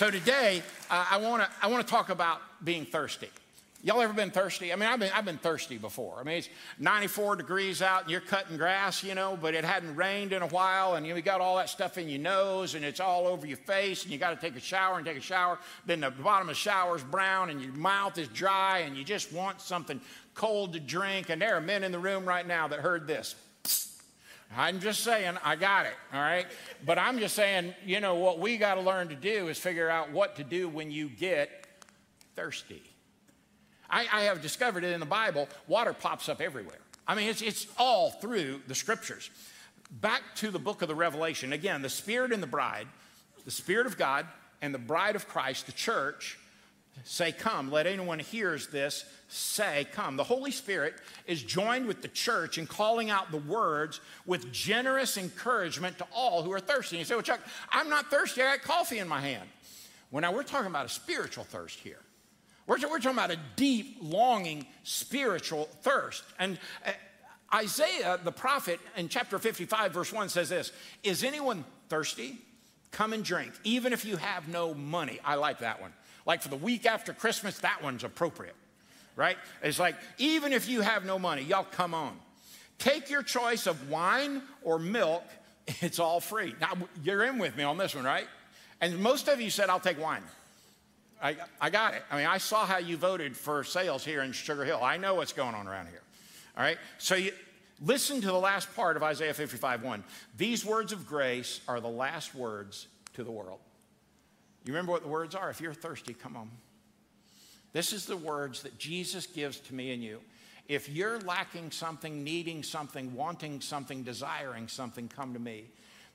So today, uh, I want to I want to talk about being thirsty. Y'all ever been thirsty? I mean, I've been, I've been thirsty before. I mean, it's 94 degrees out and you're cutting grass, you know, but it hadn't rained in a while and you, got all that stuff in your nose and it's all over your face and you got to take a shower and take a shower. Then the bottom of the shower is brown and your mouth is dry and you just want something cold to drink. And there are men in the room right now that heard this. I'm just saying, I got it, all right? But I'm just saying, you know, what we got to learn to do is figure out what to do when you get thirsty. I, I have discovered it in the Bible, water pops up everywhere. I mean, it's, it's all through the scriptures. Back to the book of the Revelation. Again, the Spirit and the bride, the Spirit of God and the bride of Christ, the church, say, Come. Let anyone hears this say, Come. The Holy Spirit is joined with the church in calling out the words with generous encouragement to all who are thirsty. You say, Well, Chuck, I'm not thirsty. I got coffee in my hand. Well, now we're talking about a spiritual thirst here. We're, we're talking about a deep, longing, spiritual thirst. And uh, Isaiah, the prophet, in chapter 55, verse 1 says this Is anyone thirsty? Come and drink, even if you have no money. I like that one. Like for the week after Christmas, that one's appropriate, right? It's like, even if you have no money, y'all come on. Take your choice of wine or milk, it's all free. Now, you're in with me on this one, right? And most of you said, I'll take wine. I, I got it. I mean, I saw how you voted for sales here in Sugar Hill. I know what's going on around here. All right? So you, listen to the last part of Isaiah 55 1. These words of grace are the last words to the world. You remember what the words are? If you're thirsty, come on. This is the words that Jesus gives to me and you. If you're lacking something, needing something, wanting something, desiring something, come to me.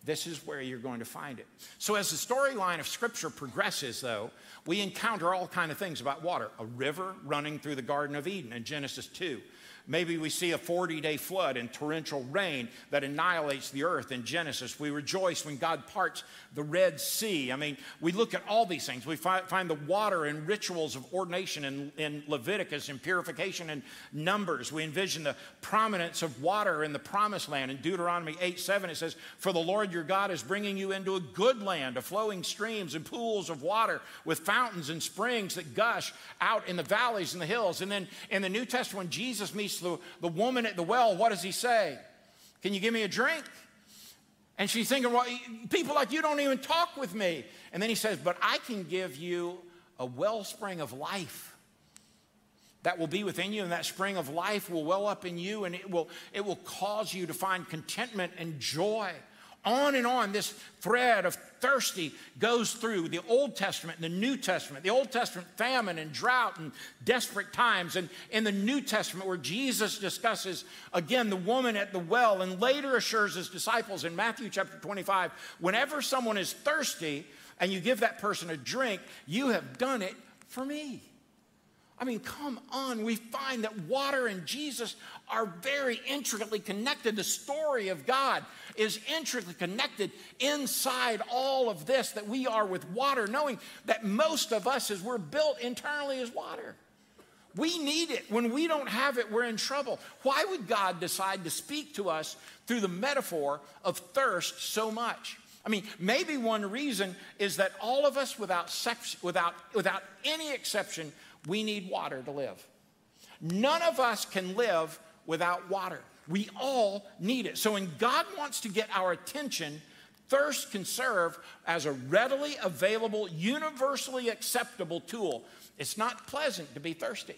This is where you're going to find it. So as the storyline of scripture progresses though, we encounter all kind of things about water. A river running through the garden of Eden in Genesis 2. Maybe we see a 40 day flood and torrential rain that annihilates the earth in Genesis. We rejoice when God parts the Red Sea. I mean, we look at all these things. We find, find the water and rituals of ordination in, in Leviticus and purification in Numbers. We envision the prominence of water in the promised land. In Deuteronomy 8 7, it says, For the Lord your God is bringing you into a good land of flowing streams and pools of water with fountains and springs that gush out in the valleys and the hills. And then in the New Testament, Jesus meets the, the woman at the well, what does he say? Can you give me a drink? And she's thinking, well, people like you don't even talk with me. And then he says, but I can give you a wellspring of life that will be within you, and that spring of life will well up in you, and it will, it will cause you to find contentment and joy on and on this thread of thirsty goes through the Old Testament and the New Testament. The Old Testament, famine and drought and desperate times. And in the New Testament, where Jesus discusses again the woman at the well and later assures his disciples in Matthew chapter 25 whenever someone is thirsty and you give that person a drink, you have done it for me. I mean, come on. We find that water and Jesus are very intricately connected. The story of God is intricately connected inside all of this that we are with water, knowing that most of us, as we're built internally, is water. We need it. When we don't have it, we're in trouble. Why would God decide to speak to us through the metaphor of thirst so much? I mean, maybe one reason is that all of us, without, sex, without, without any exception, we need water to live. None of us can live without water. We all need it. So when God wants to get our attention, thirst can serve as a readily available, universally acceptable tool. It's not pleasant to be thirsty.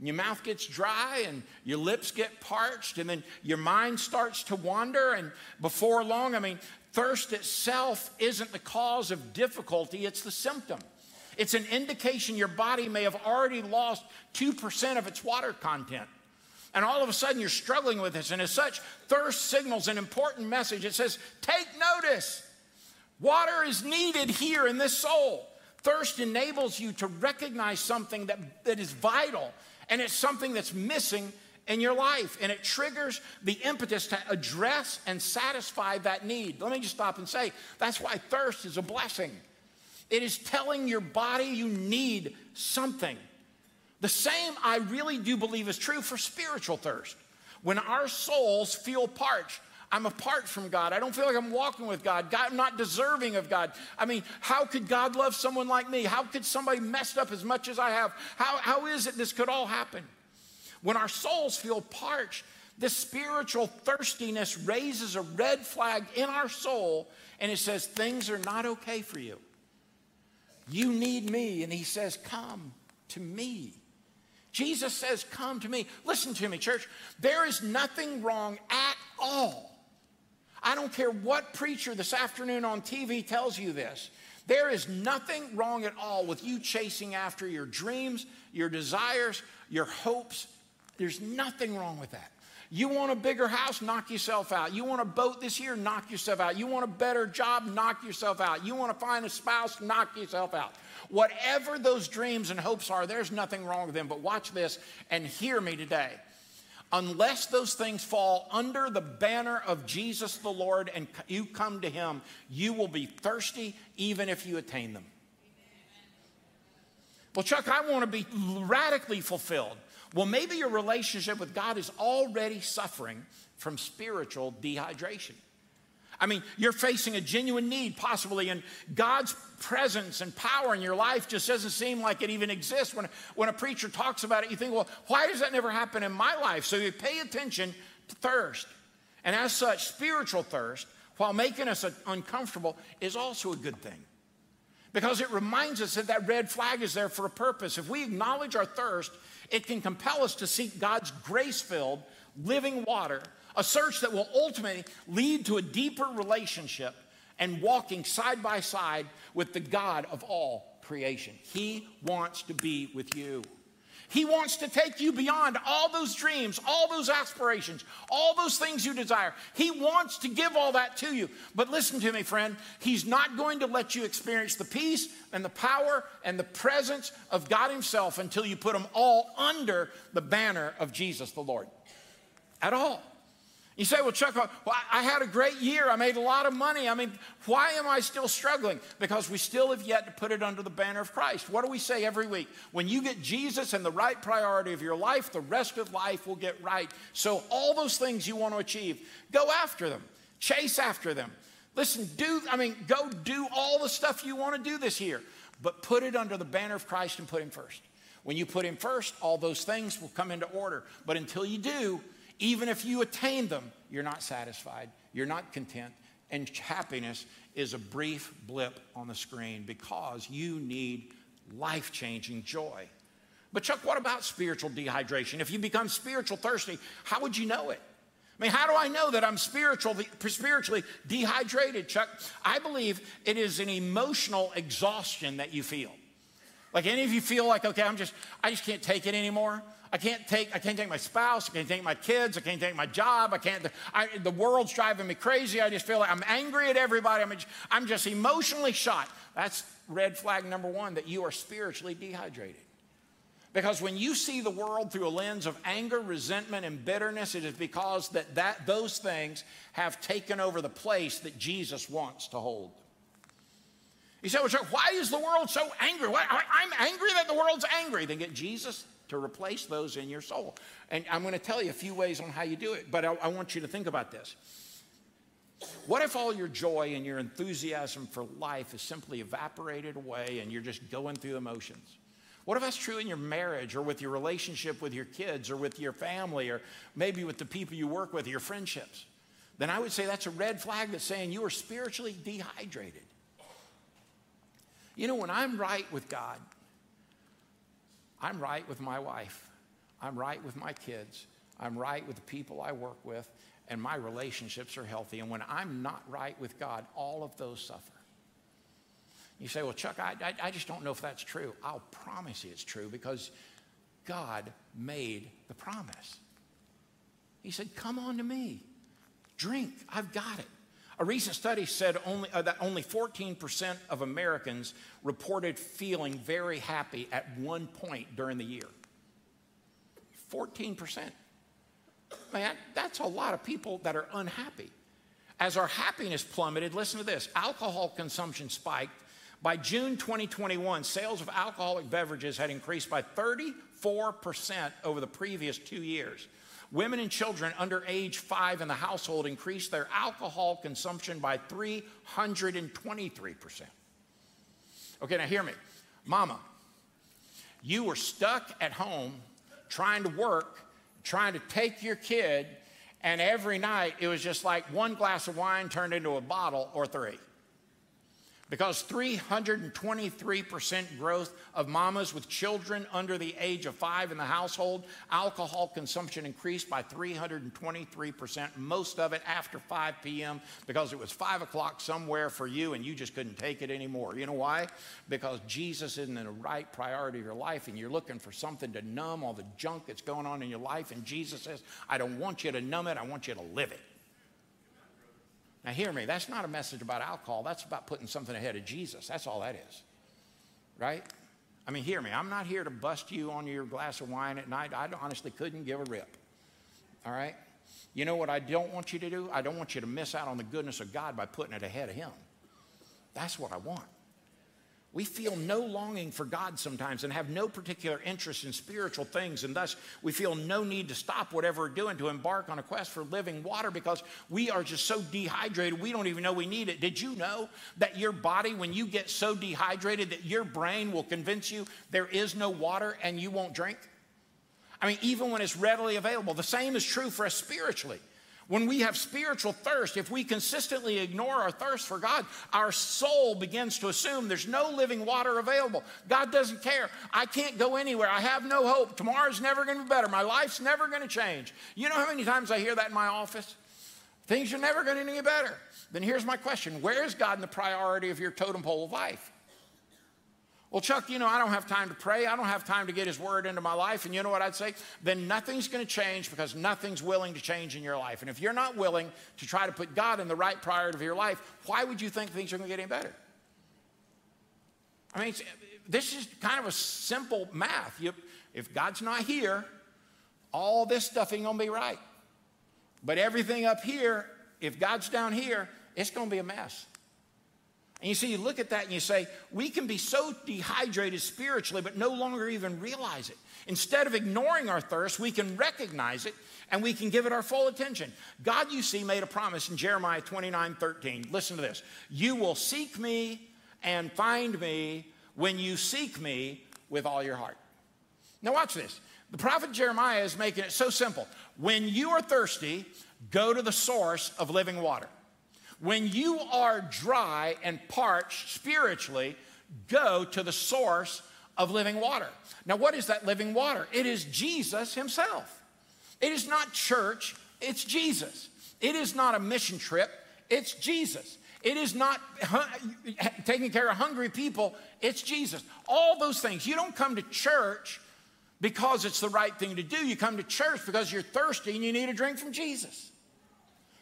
Your mouth gets dry and your lips get parched, and then your mind starts to wander. And before long, I mean, thirst itself isn't the cause of difficulty, it's the symptom. It's an indication your body may have already lost 2% of its water content. And all of a sudden you're struggling with this. And as such, thirst signals an important message. It says, take notice. Water is needed here in this soul. Thirst enables you to recognize something that, that is vital, and it's something that's missing in your life. And it triggers the impetus to address and satisfy that need. Let me just stop and say that's why thirst is a blessing. It is telling your body you need something. The same, I really do believe, is true for spiritual thirst. When our souls feel parched, I'm apart from God. I don't feel like I'm walking with God. God. I'm not deserving of God. I mean, how could God love someone like me? How could somebody messed up as much as I have? How, how is it this could all happen? When our souls feel parched, this spiritual thirstiness raises a red flag in our soul and it says, Things are not okay for you. You need me. And he says, Come to me. Jesus says, Come to me. Listen to me, church. There is nothing wrong at all. I don't care what preacher this afternoon on TV tells you this. There is nothing wrong at all with you chasing after your dreams, your desires, your hopes. There's nothing wrong with that. You want a bigger house? Knock yourself out. You want a boat this year? Knock yourself out. You want a better job? Knock yourself out. You want to find a spouse? Knock yourself out. Whatever those dreams and hopes are, there's nothing wrong with them. But watch this and hear me today. Unless those things fall under the banner of Jesus the Lord and you come to Him, you will be thirsty even if you attain them. Well, Chuck, I want to be radically fulfilled. Well, maybe your relationship with God is already suffering from spiritual dehydration. I mean, you're facing a genuine need, possibly, and God's presence and power in your life just doesn't seem like it even exists. When, when a preacher talks about it, you think, well, why does that never happen in my life? So you pay attention to thirst. And as such, spiritual thirst, while making us uncomfortable, is also a good thing. Because it reminds us that that red flag is there for a purpose. If we acknowledge our thirst, it can compel us to seek God's grace filled, living water, a search that will ultimately lead to a deeper relationship and walking side by side with the God of all creation. He wants to be with you. He wants to take you beyond all those dreams, all those aspirations, all those things you desire. He wants to give all that to you. But listen to me, friend, He's not going to let you experience the peace and the power and the presence of God Himself until you put them all under the banner of Jesus the Lord. At all. You say, well, Chuck, I had a great year. I made a lot of money. I mean, why am I still struggling? Because we still have yet to put it under the banner of Christ. What do we say every week? When you get Jesus and the right priority of your life, the rest of life will get right. So, all those things you want to achieve, go after them, chase after them. Listen, do, I mean, go do all the stuff you want to do this year, but put it under the banner of Christ and put Him first. When you put Him first, all those things will come into order. But until you do, even if you attain them, you're not satisfied, you're not content, and happiness is a brief blip on the screen because you need life changing joy. But, Chuck, what about spiritual dehydration? If you become spiritual thirsty, how would you know it? I mean, how do I know that I'm spiritually, spiritually dehydrated, Chuck? I believe it is an emotional exhaustion that you feel. Like any of you feel like, okay, I'm just, I just can't take it anymore. I can't take, I can't take my spouse, I can't take my kids, I can't take my job, I can't, I, the world's driving me crazy. I just feel like I'm angry at everybody. I'm, I'm just emotionally shot. That's red flag number one that you are spiritually dehydrated. Because when you see the world through a lens of anger, resentment, and bitterness, it is because that, that those things have taken over the place that Jesus wants to hold. You say, well, sir, why is the world so angry? Why, I'm angry that the world's angry. Then get Jesus to replace those in your soul. And I'm going to tell you a few ways on how you do it, but I, I want you to think about this. What if all your joy and your enthusiasm for life is simply evaporated away and you're just going through the motions? What if that's true in your marriage or with your relationship with your kids or with your family or maybe with the people you work with, your friendships? Then I would say that's a red flag that's saying you are spiritually dehydrated. You know, when I'm right with God, I'm right with my wife. I'm right with my kids. I'm right with the people I work with, and my relationships are healthy. And when I'm not right with God, all of those suffer. You say, well, Chuck, I, I, I just don't know if that's true. I'll promise you it's true because God made the promise. He said, Come on to me, drink, I've got it. A recent study said only, uh, that only 14% of Americans reported feeling very happy at one point during the year. 14%. Man, that's a lot of people that are unhappy. As our happiness plummeted, listen to this alcohol consumption spiked. By June 2021, sales of alcoholic beverages had increased by 34% over the previous two years Women and children under age five in the household increased their alcohol consumption by 323%. Okay, now hear me. Mama, you were stuck at home trying to work, trying to take your kid, and every night it was just like one glass of wine turned into a bottle or three because 323% growth of mamas with children under the age of five in the household. Alcohol consumption increased by 323%, most of it after 5 p.m. because it was 5 o'clock somewhere for you and you just couldn't take it anymore. You know why? Because Jesus isn't the right priority of your life and you're looking for something to numb all the junk that's going on in your life. And Jesus says, I don't want you to numb it, I want you to live it. Now, hear me, that's not a message about alcohol. That's about putting something ahead of Jesus. That's all that is. Right? I mean, hear me, I'm not here to bust you on your glass of wine at night. I honestly couldn't give a rip. All right? You know what I don't want you to do? I don't want you to miss out on the goodness of God by putting it ahead of Him. That's what I want. We feel no longing for God sometimes and have no particular interest in spiritual things, and thus we feel no need to stop whatever we're doing to embark on a quest for living water because we are just so dehydrated, we don't even know we need it. Did you know that your body, when you get so dehydrated, that your brain will convince you there is no water and you won't drink? I mean, even when it's readily available. The same is true for us spiritually. When we have spiritual thirst, if we consistently ignore our thirst for God, our soul begins to assume there's no living water available. God doesn't care. I can't go anywhere. I have no hope. Tomorrow's never going to be better. My life's never going to change. You know how many times I hear that in my office? Things are never going to get better. Then here's my question Where is God in the priority of your totem pole of life? Well, Chuck, you know, I don't have time to pray. I don't have time to get his word into my life. And you know what I'd say? Then nothing's going to change because nothing's willing to change in your life. And if you're not willing to try to put God in the right priority of your life, why would you think things are going to get any better? I mean, this is kind of a simple math. You, if God's not here, all this stuff ain't going to be right. But everything up here, if God's down here, it's going to be a mess. And you see, you look at that and you say, we can be so dehydrated spiritually, but no longer even realize it. Instead of ignoring our thirst, we can recognize it and we can give it our full attention. God, you see, made a promise in Jeremiah 29 13. Listen to this You will seek me and find me when you seek me with all your heart. Now, watch this. The prophet Jeremiah is making it so simple. When you are thirsty, go to the source of living water. When you are dry and parched spiritually, go to the source of living water. Now, what is that living water? It is Jesus Himself. It is not church, it's Jesus. It is not a mission trip, it's Jesus. It is not taking care of hungry people, it's Jesus. All those things. You don't come to church because it's the right thing to do. You come to church because you're thirsty and you need a drink from Jesus.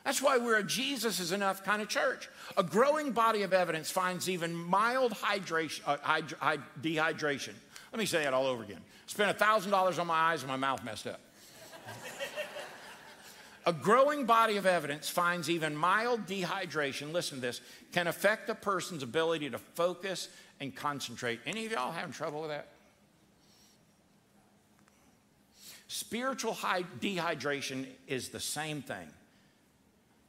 That's why we're a Jesus is enough kind of church. A growing body of evidence finds even mild hydration, uh, hyd- dehydration. Let me say that all over again. Spent $1,000 on my eyes and my mouth messed up. a growing body of evidence finds even mild dehydration, listen to this, can affect a person's ability to focus and concentrate. Any of y'all having trouble with that? Spiritual dehydration is the same thing.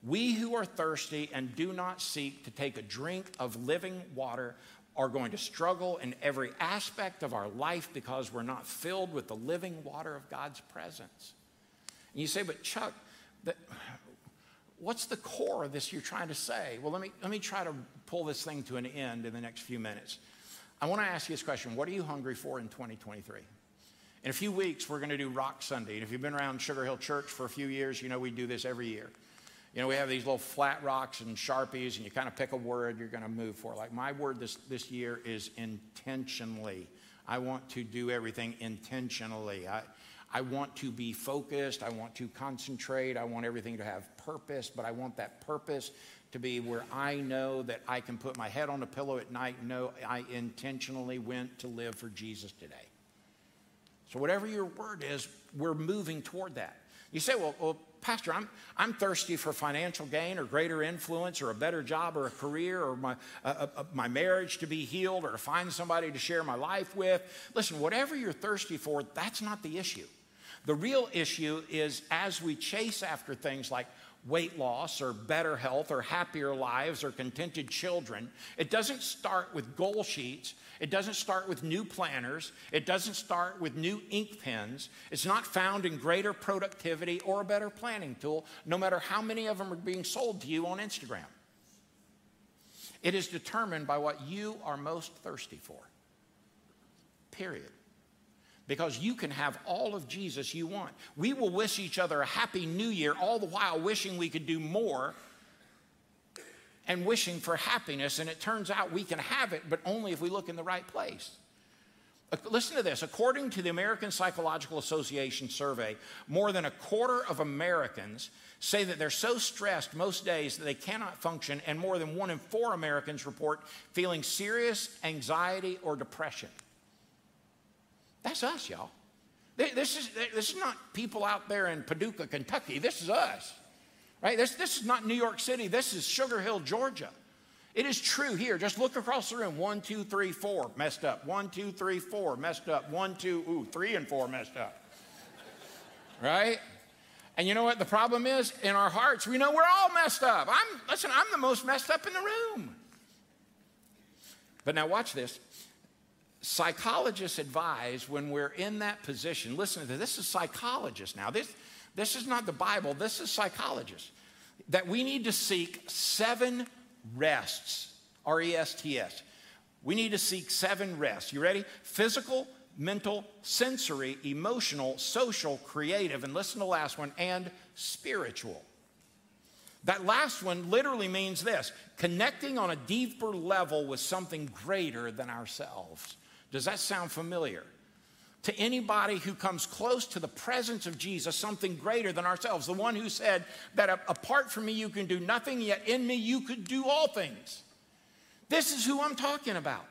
We who are thirsty and do not seek to take a drink of living water are going to struggle in every aspect of our life because we're not filled with the living water of God's presence. And you say, but Chuck, what's the core of this you're trying to say? Well, let me, let me try to pull this thing to an end in the next few minutes. I want to ask you this question What are you hungry for in 2023? In a few weeks, we're going to do Rock Sunday. And if you've been around Sugar Hill Church for a few years, you know we do this every year. You know, we have these little flat rocks and sharpies, and you kind of pick a word you're going to move for. Like my word this, this year is intentionally. I want to do everything intentionally. I, I want to be focused. I want to concentrate. I want everything to have purpose, but I want that purpose to be where I know that I can put my head on a pillow at night and know I intentionally went to live for Jesus today. So, whatever your word is, we're moving toward that. You say, well, well Pastor, I'm, I'm thirsty for financial gain or greater influence or a better job or a career or my, uh, uh, my marriage to be healed or to find somebody to share my life with. Listen, whatever you're thirsty for, that's not the issue. The real issue is as we chase after things like weight loss or better health or happier lives or contented children, it doesn't start with goal sheets. It doesn't start with new planners. It doesn't start with new ink pens. It's not found in greater productivity or a better planning tool, no matter how many of them are being sold to you on Instagram. It is determined by what you are most thirsty for. Period because you can have all of Jesus you want. We will wish each other a happy new year, all the while wishing we could do more and wishing for happiness. And it turns out we can have it, but only if we look in the right place. Listen to this. According to the American Psychological Association survey, more than a quarter of Americans say that they're so stressed most days that they cannot function, and more than one in four Americans report feeling serious anxiety or depression. That's us, y'all. This is, this is not people out there in Paducah, Kentucky. This is us, right? This, this is not New York City. This is Sugar Hill, Georgia. It is true here. Just look across the room. One, two, three, four, messed up. One, two, three, four, messed up. One, two, ooh, three and four messed up. right? And you know what the problem is? In our hearts, we know we're all messed up. I'm, listen, I'm the most messed up in the room. But now watch this psychologists advise when we're in that position, listen to this, this is psychologists now. This, this is not the Bible, this is psychologists. That we need to seek seven rests, R E S T S. We need to seek seven rests. You ready? Physical, mental, sensory, emotional, social, creative, and listen to the last one, and spiritual. That last one literally means this connecting on a deeper level with something greater than ourselves. Does that sound familiar? To anybody who comes close to the presence of Jesus, something greater than ourselves, the one who said that apart from me you can do nothing, yet in me you could do all things. This is who I'm talking about.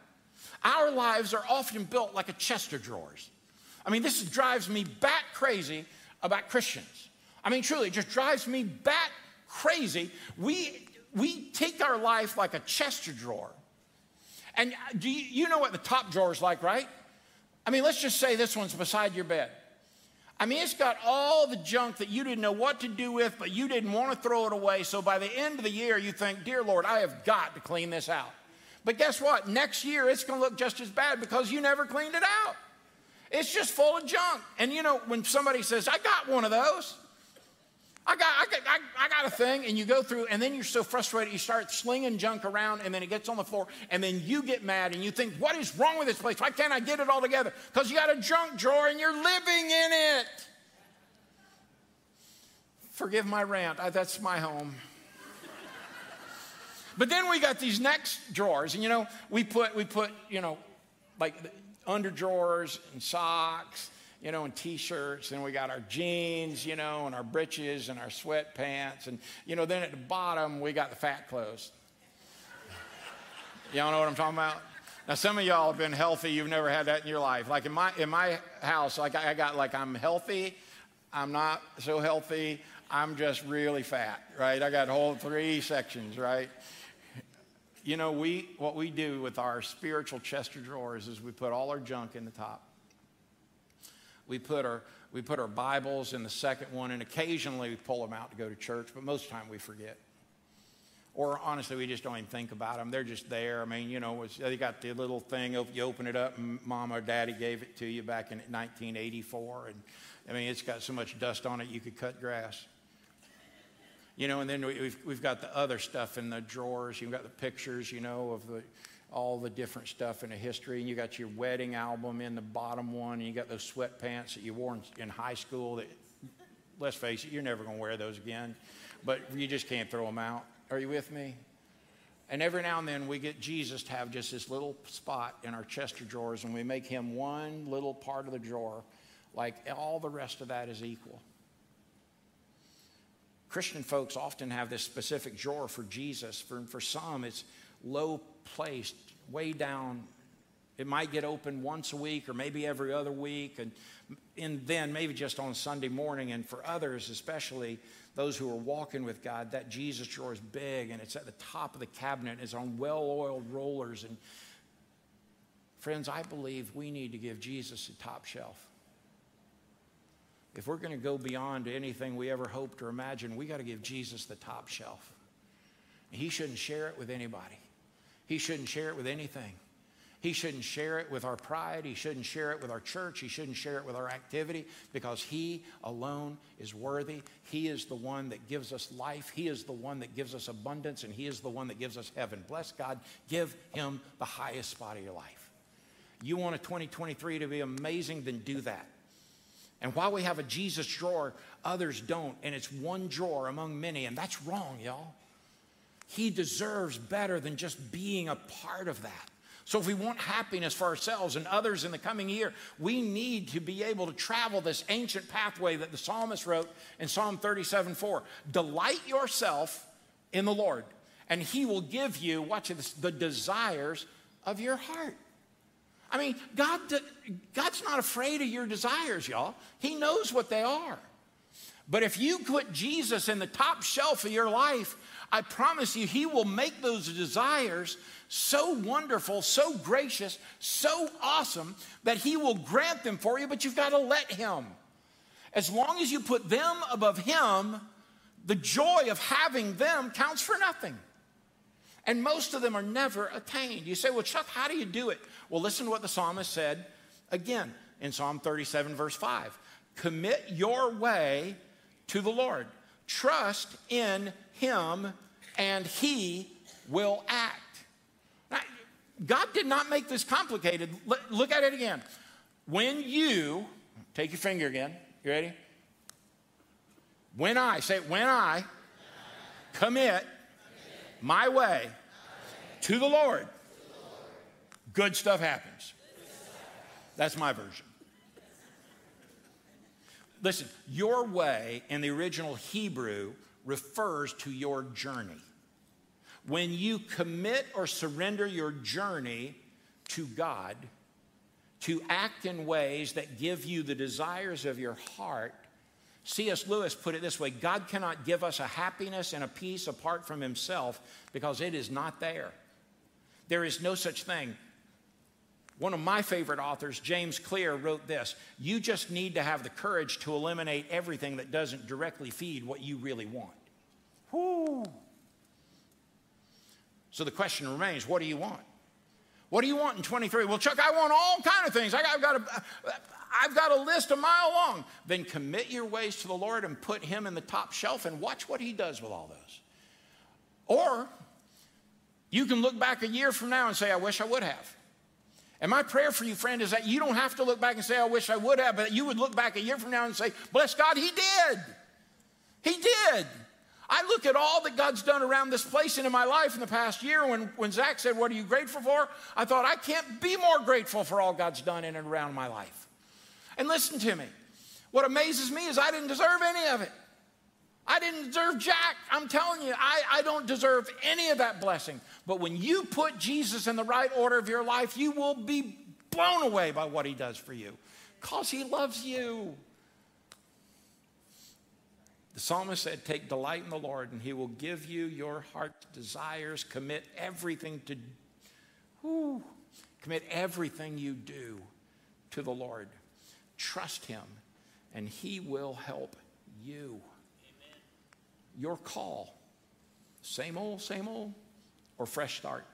Our lives are often built like a chest of drawers. I mean, this drives me bat crazy about Christians. I mean, truly, it just drives me bat crazy. We, we take our life like a chest of drawer and uh, do you, you know what the top drawer is like, right? I mean, let's just say this one's beside your bed. I mean, it's got all the junk that you didn't know what to do with, but you didn't want to throw it away. So by the end of the year, you think, Dear Lord, I have got to clean this out. But guess what? Next year, it's going to look just as bad because you never cleaned it out. It's just full of junk. And you know, when somebody says, I got one of those, I got, I, got, I, got a thing, and you go through, and then you're so frustrated, you start slinging junk around, and then it gets on the floor, and then you get mad, and you think, What is wrong with this place? Why can't I get it all together? Because you got a junk drawer and you're living in it. Forgive my rant, I, that's my home. but then we got these next drawers, and you know, we put, we put, you know, like under drawers and socks you know, and t-shirts, and we got our jeans, you know, and our breeches and our sweatpants, and you know, then at the bottom we got the fat clothes. Y'all know what I'm talking about? Now, some of y'all have been healthy. You've never had that in your life. Like in my in my house, like I got like I'm healthy. I'm not so healthy. I'm just really fat, right? I got whole three sections, right? You know, we what we do with our spiritual chest of drawers is we put all our junk in the top. We put our we put our Bibles in the second one, and occasionally we pull them out to go to church, but most of the time we forget. Or honestly, we just don't even think about them. They're just there. I mean, you know, they got the little thing. You open it up, and mom or daddy gave it to you back in 1984, and I mean, it's got so much dust on it you could cut grass. You know, and then we've, we've got the other stuff in the drawers. You've got the pictures, you know, of the all the different stuff in a history. And you got your wedding album in the bottom one, and you got those sweatpants that you wore in, in high school that, let's face it, you're never going to wear those again, but you just can't throw them out. Are you with me? And every now and then we get Jesus to have just this little spot in our chest of drawers, and we make him one little part of the drawer, like all the rest of that is equal. Christian folks often have this specific drawer for Jesus. For, for some, it's low placed way down. It might get open once a week or maybe every other week, and, and then maybe just on Sunday morning. And for others, especially those who are walking with God, that Jesus drawer is big and it's at the top of the cabinet. It's on well oiled rollers. And friends, I believe we need to give Jesus a top shelf. if we're going to go beyond anything we ever hoped or imagined, we got to give Jesus the top shelf. He shouldn't share it with anybody. He shouldn't share it with anything. He shouldn't share it with our pride. He shouldn't share it with our church. He shouldn't share it with our activity because He alone is worthy. He is the one that gives us life. He is the one that gives us abundance, and He is the one that gives us heaven. Bless God. Give Him the highest spot of your life. You want a 2023 to be amazing, then do that. And while we have a Jesus drawer, others don't, and it's one drawer among many, and that's wrong, y'all. He deserves better than just being a part of that. So, if we want happiness for ourselves and others in the coming year, we need to be able to travel this ancient pathway that the psalmist wrote in Psalm 37 4. Delight yourself in the Lord, and he will give you, watch this, the desires of your heart. I mean, God, God's not afraid of your desires, y'all. He knows what they are. But if you put Jesus in the top shelf of your life, I promise you, He will make those desires so wonderful, so gracious, so awesome that He will grant them for you, but you've got to let Him. As long as you put them above Him, the joy of having them counts for nothing. And most of them are never attained. You say, well, Chuck, how do you do it? Well, listen to what the psalmist said again in Psalm 37, verse 5. Commit your way to the Lord, trust in Him, and He will act. Now, God did not make this complicated. Look at it again. When you, take your finger again, you ready? When I, say, when I commit my way to the Lord, good stuff happens. That's my version. Listen, your way in the original Hebrew refers to your journey. When you commit or surrender your journey to God, to act in ways that give you the desires of your heart, C.S. Lewis put it this way God cannot give us a happiness and a peace apart from Himself because it is not there. There is no such thing. One of my favorite authors, James Clear, wrote this You just need to have the courage to eliminate everything that doesn't directly feed what you really want. Whoo. So the question remains what do you want? What do you want in 23? Well, Chuck, I want all kind of things. I have got a, I've got a list a mile long. Then commit your ways to the Lord and put Him in the top shelf and watch what He does with all those. Or you can look back a year from now and say, I wish I would have. And my prayer for you, friend, is that you don't have to look back and say, I wish I would have, but you would look back a year from now and say, Bless God, He did. He did. I look at all that God's done around this place and in my life in the past year. When, when Zach said, What are you grateful for? I thought, I can't be more grateful for all God's done in and around my life. And listen to me. What amazes me is I didn't deserve any of it. I didn't deserve Jack. I'm telling you, I, I don't deserve any of that blessing. But when you put Jesus in the right order of your life, you will be blown away by what he does for you because he loves you. The psalmist said, Take delight in the Lord, and he will give you your heart's desires. Commit everything to, whew, commit everything you do to the Lord. Trust him, and he will help you. Your call, same old, same old, or fresh start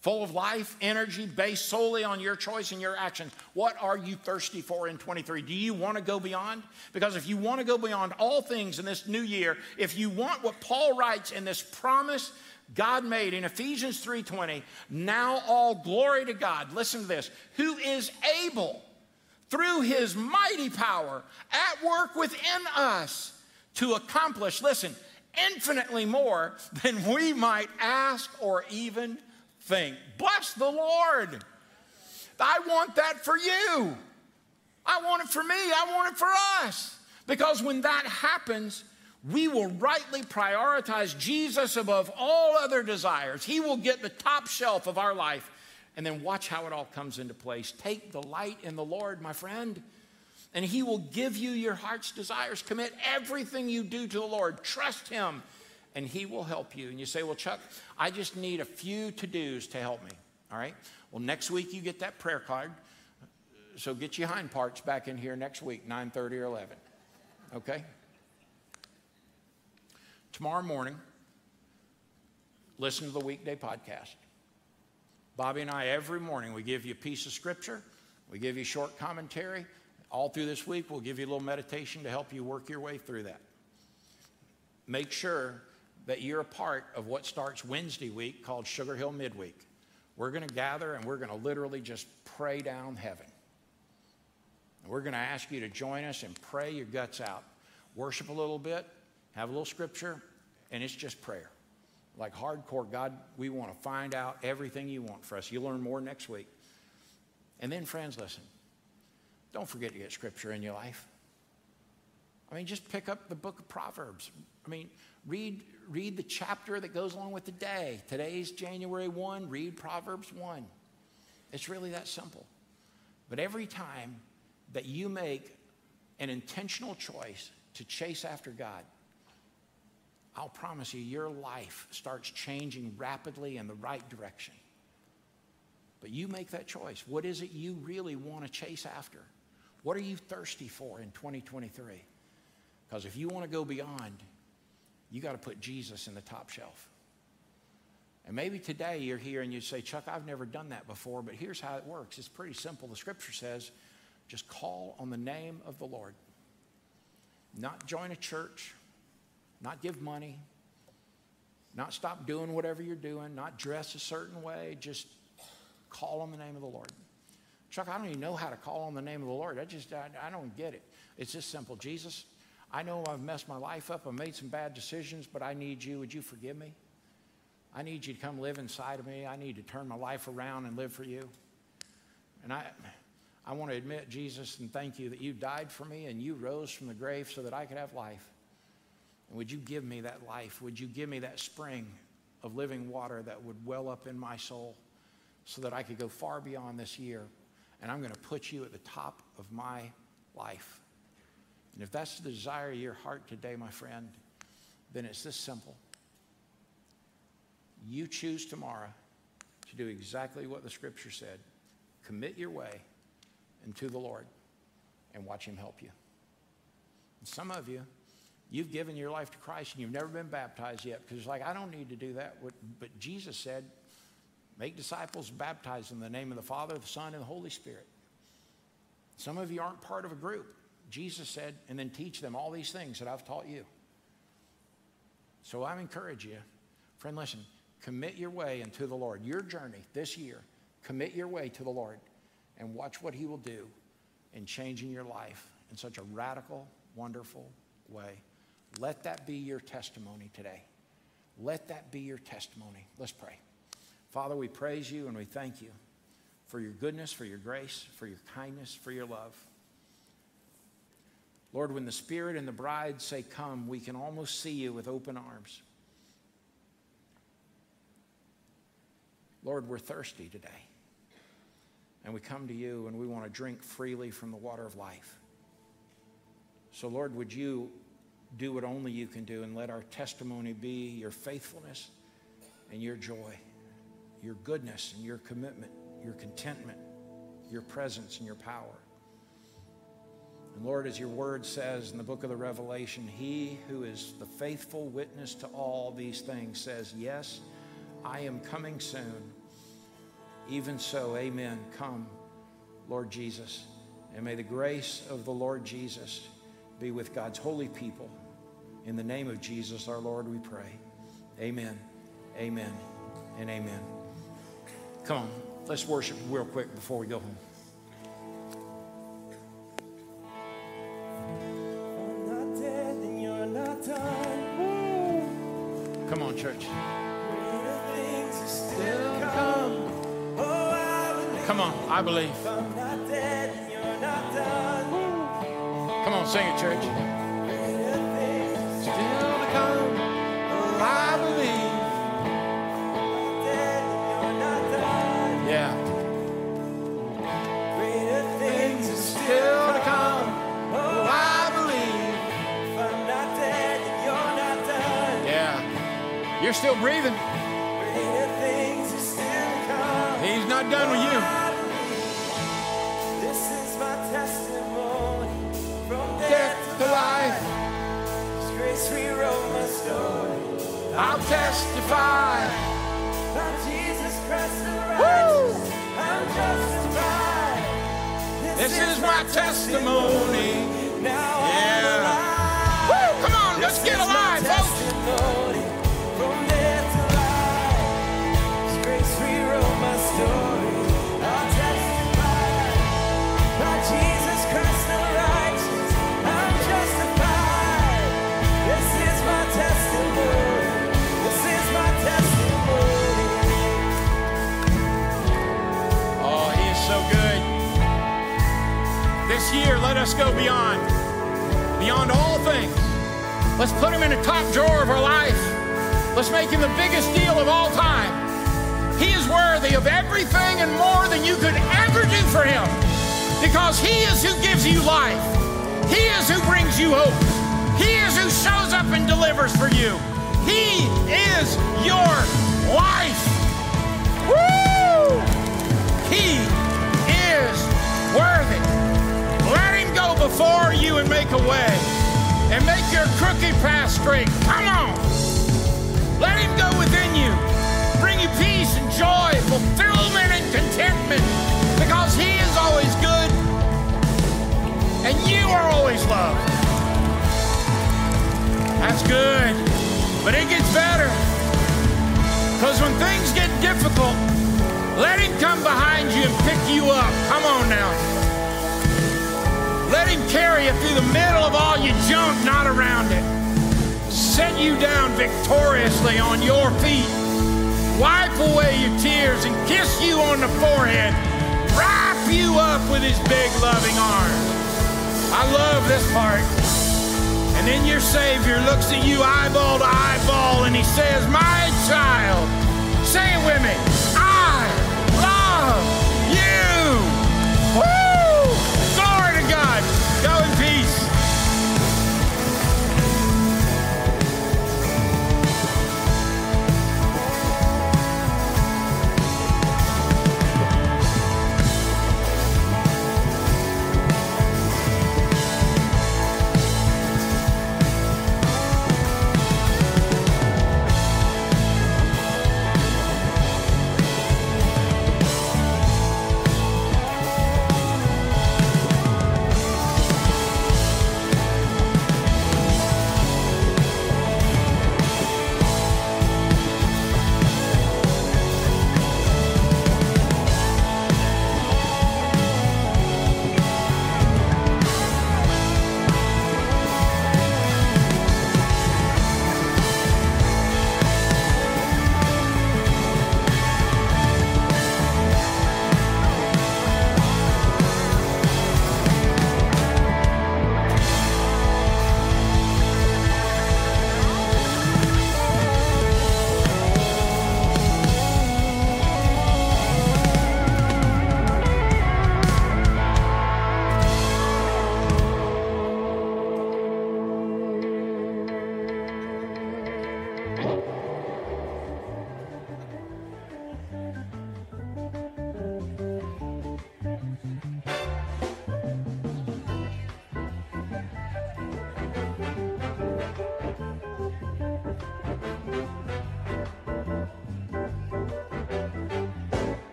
full of life, energy, based solely on your choice and your actions. What are you thirsty for in 23? Do you want to go beyond? Because if you want to go beyond all things in this new year, if you want what Paul writes in this promise God made in Ephesians 3:20, now all glory to God. Listen to this. Who is able through his mighty power at work within us to accomplish, listen, infinitely more than we might ask or even think. Bless the Lord. I want that for you. I want it for me. I want it for us. Because when that happens, we will rightly prioritize Jesus above all other desires. He will get the top shelf of our life. And then watch how it all comes into place. Take delight in the Lord, my friend, and He will give you your heart's desires. Commit everything you do to the Lord. Trust Him and He will help you. And you say, Well, Chuck, I just need a few to dos to help me. All right? Well, next week you get that prayer card. So get your hind parts back in here next week, 9 30 or 11. Okay? Tomorrow morning, listen to the weekday podcast. Bobby and I, every morning, we give you a piece of scripture, we give you short commentary. All through this week, we'll give you a little meditation to help you work your way through that. Make sure that you're a part of what starts Wednesday week called Sugar Hill Midweek. We're going to gather and we're going to literally just pray down heaven. And we're going to ask you to join us and pray your guts out. Worship a little bit, have a little scripture, and it's just prayer. Like hardcore, God, we want to find out everything you want for us. You'll learn more next week. And then, friends, listen. Don't forget to get scripture in your life. I mean, just pick up the book of Proverbs. I mean, read, read the chapter that goes along with the day. Today's January 1, read Proverbs 1. It's really that simple. But every time that you make an intentional choice to chase after God, I'll promise you, your life starts changing rapidly in the right direction. But you make that choice. What is it you really want to chase after? What are you thirsty for in 2023? Because if you want to go beyond, you got to put Jesus in the top shelf. And maybe today you're here and you say, Chuck, I've never done that before, but here's how it works. It's pretty simple. The scripture says, just call on the name of the Lord. Not join a church, not give money, not stop doing whatever you're doing, not dress a certain way, just call on the name of the Lord. Chuck, I don't even know how to call on the name of the Lord. I just, I, I don't get it. It's just simple. Jesus, I know I've messed my life up. I've made some bad decisions, but I need you. Would you forgive me? I need you to come live inside of me. I need to turn my life around and live for you. And I, I want to admit, Jesus, and thank you that you died for me and you rose from the grave so that I could have life. And would you give me that life? Would you give me that spring of living water that would well up in my soul so that I could go far beyond this year? And I'm going to put you at the top of my life. And if that's the desire of your heart today, my friend, then it's this simple. You choose tomorrow to do exactly what the scripture said commit your way into the Lord and watch Him help you. And some of you, you've given your life to Christ and you've never been baptized yet because it's like, I don't need to do that. But Jesus said, make disciples, baptize in the name of the Father, the Son, and the Holy Spirit. Some of you aren't part of a group. Jesus said, and then teach them all these things that I've taught you. So I encourage you, friend, listen, commit your way into the Lord. Your journey this year, commit your way to the Lord and watch what He will do in changing your life in such a radical, wonderful way. Let that be your testimony today. Let that be your testimony. Let's pray. Father, we praise you and we thank you for your goodness, for your grace, for your kindness, for your love. Lord, when the Spirit and the bride say, Come, we can almost see you with open arms. Lord, we're thirsty today. And we come to you and we want to drink freely from the water of life. So, Lord, would you do what only you can do and let our testimony be your faithfulness and your joy, your goodness and your commitment, your contentment, your presence and your power. And Lord, as your word says in the book of the Revelation, he who is the faithful witness to all these things says, Yes, I am coming soon. Even so, amen. Come, Lord Jesus. And may the grace of the Lord Jesus be with God's holy people. In the name of Jesus, our Lord, we pray. Amen, amen, and amen. Come on, let's worship real quick before we go home. Come on, church. Come on, I believe. Come on, sing it, church. You're still breathing. He's not done with you. This is my testimony from death, to life. grace rewrote my story. I'll testify. By Jesus Christ the righteous, I'm justified. This, is, my testimony. Year, let us go beyond, beyond all things. Let's put him in the top drawer of our life. Let's make him the biggest deal of all time. He is worthy of everything and more than you could ever do for him because he is who gives you life. He is who brings you hope. He is who shows up and delivers for you. He is your life. Woo! He is worthy. Before you and make a way and make your crooked path straight. Come on. Let him go within you. Bring you peace and joy, fulfillment and contentment because he is always good and you are always loved. That's good. But it gets better. Because when things get difficult, let him come behind you and pick you up. Come on now. Let him carry you through the middle of all your junk, not around it. Set you down victoriously on your feet. Wipe away your tears and kiss you on the forehead. Wrap you up with his big loving arms. I love this part. And then your Savior looks at you eyeball to eyeball and he says, My child, say it with me, I love you. Woo!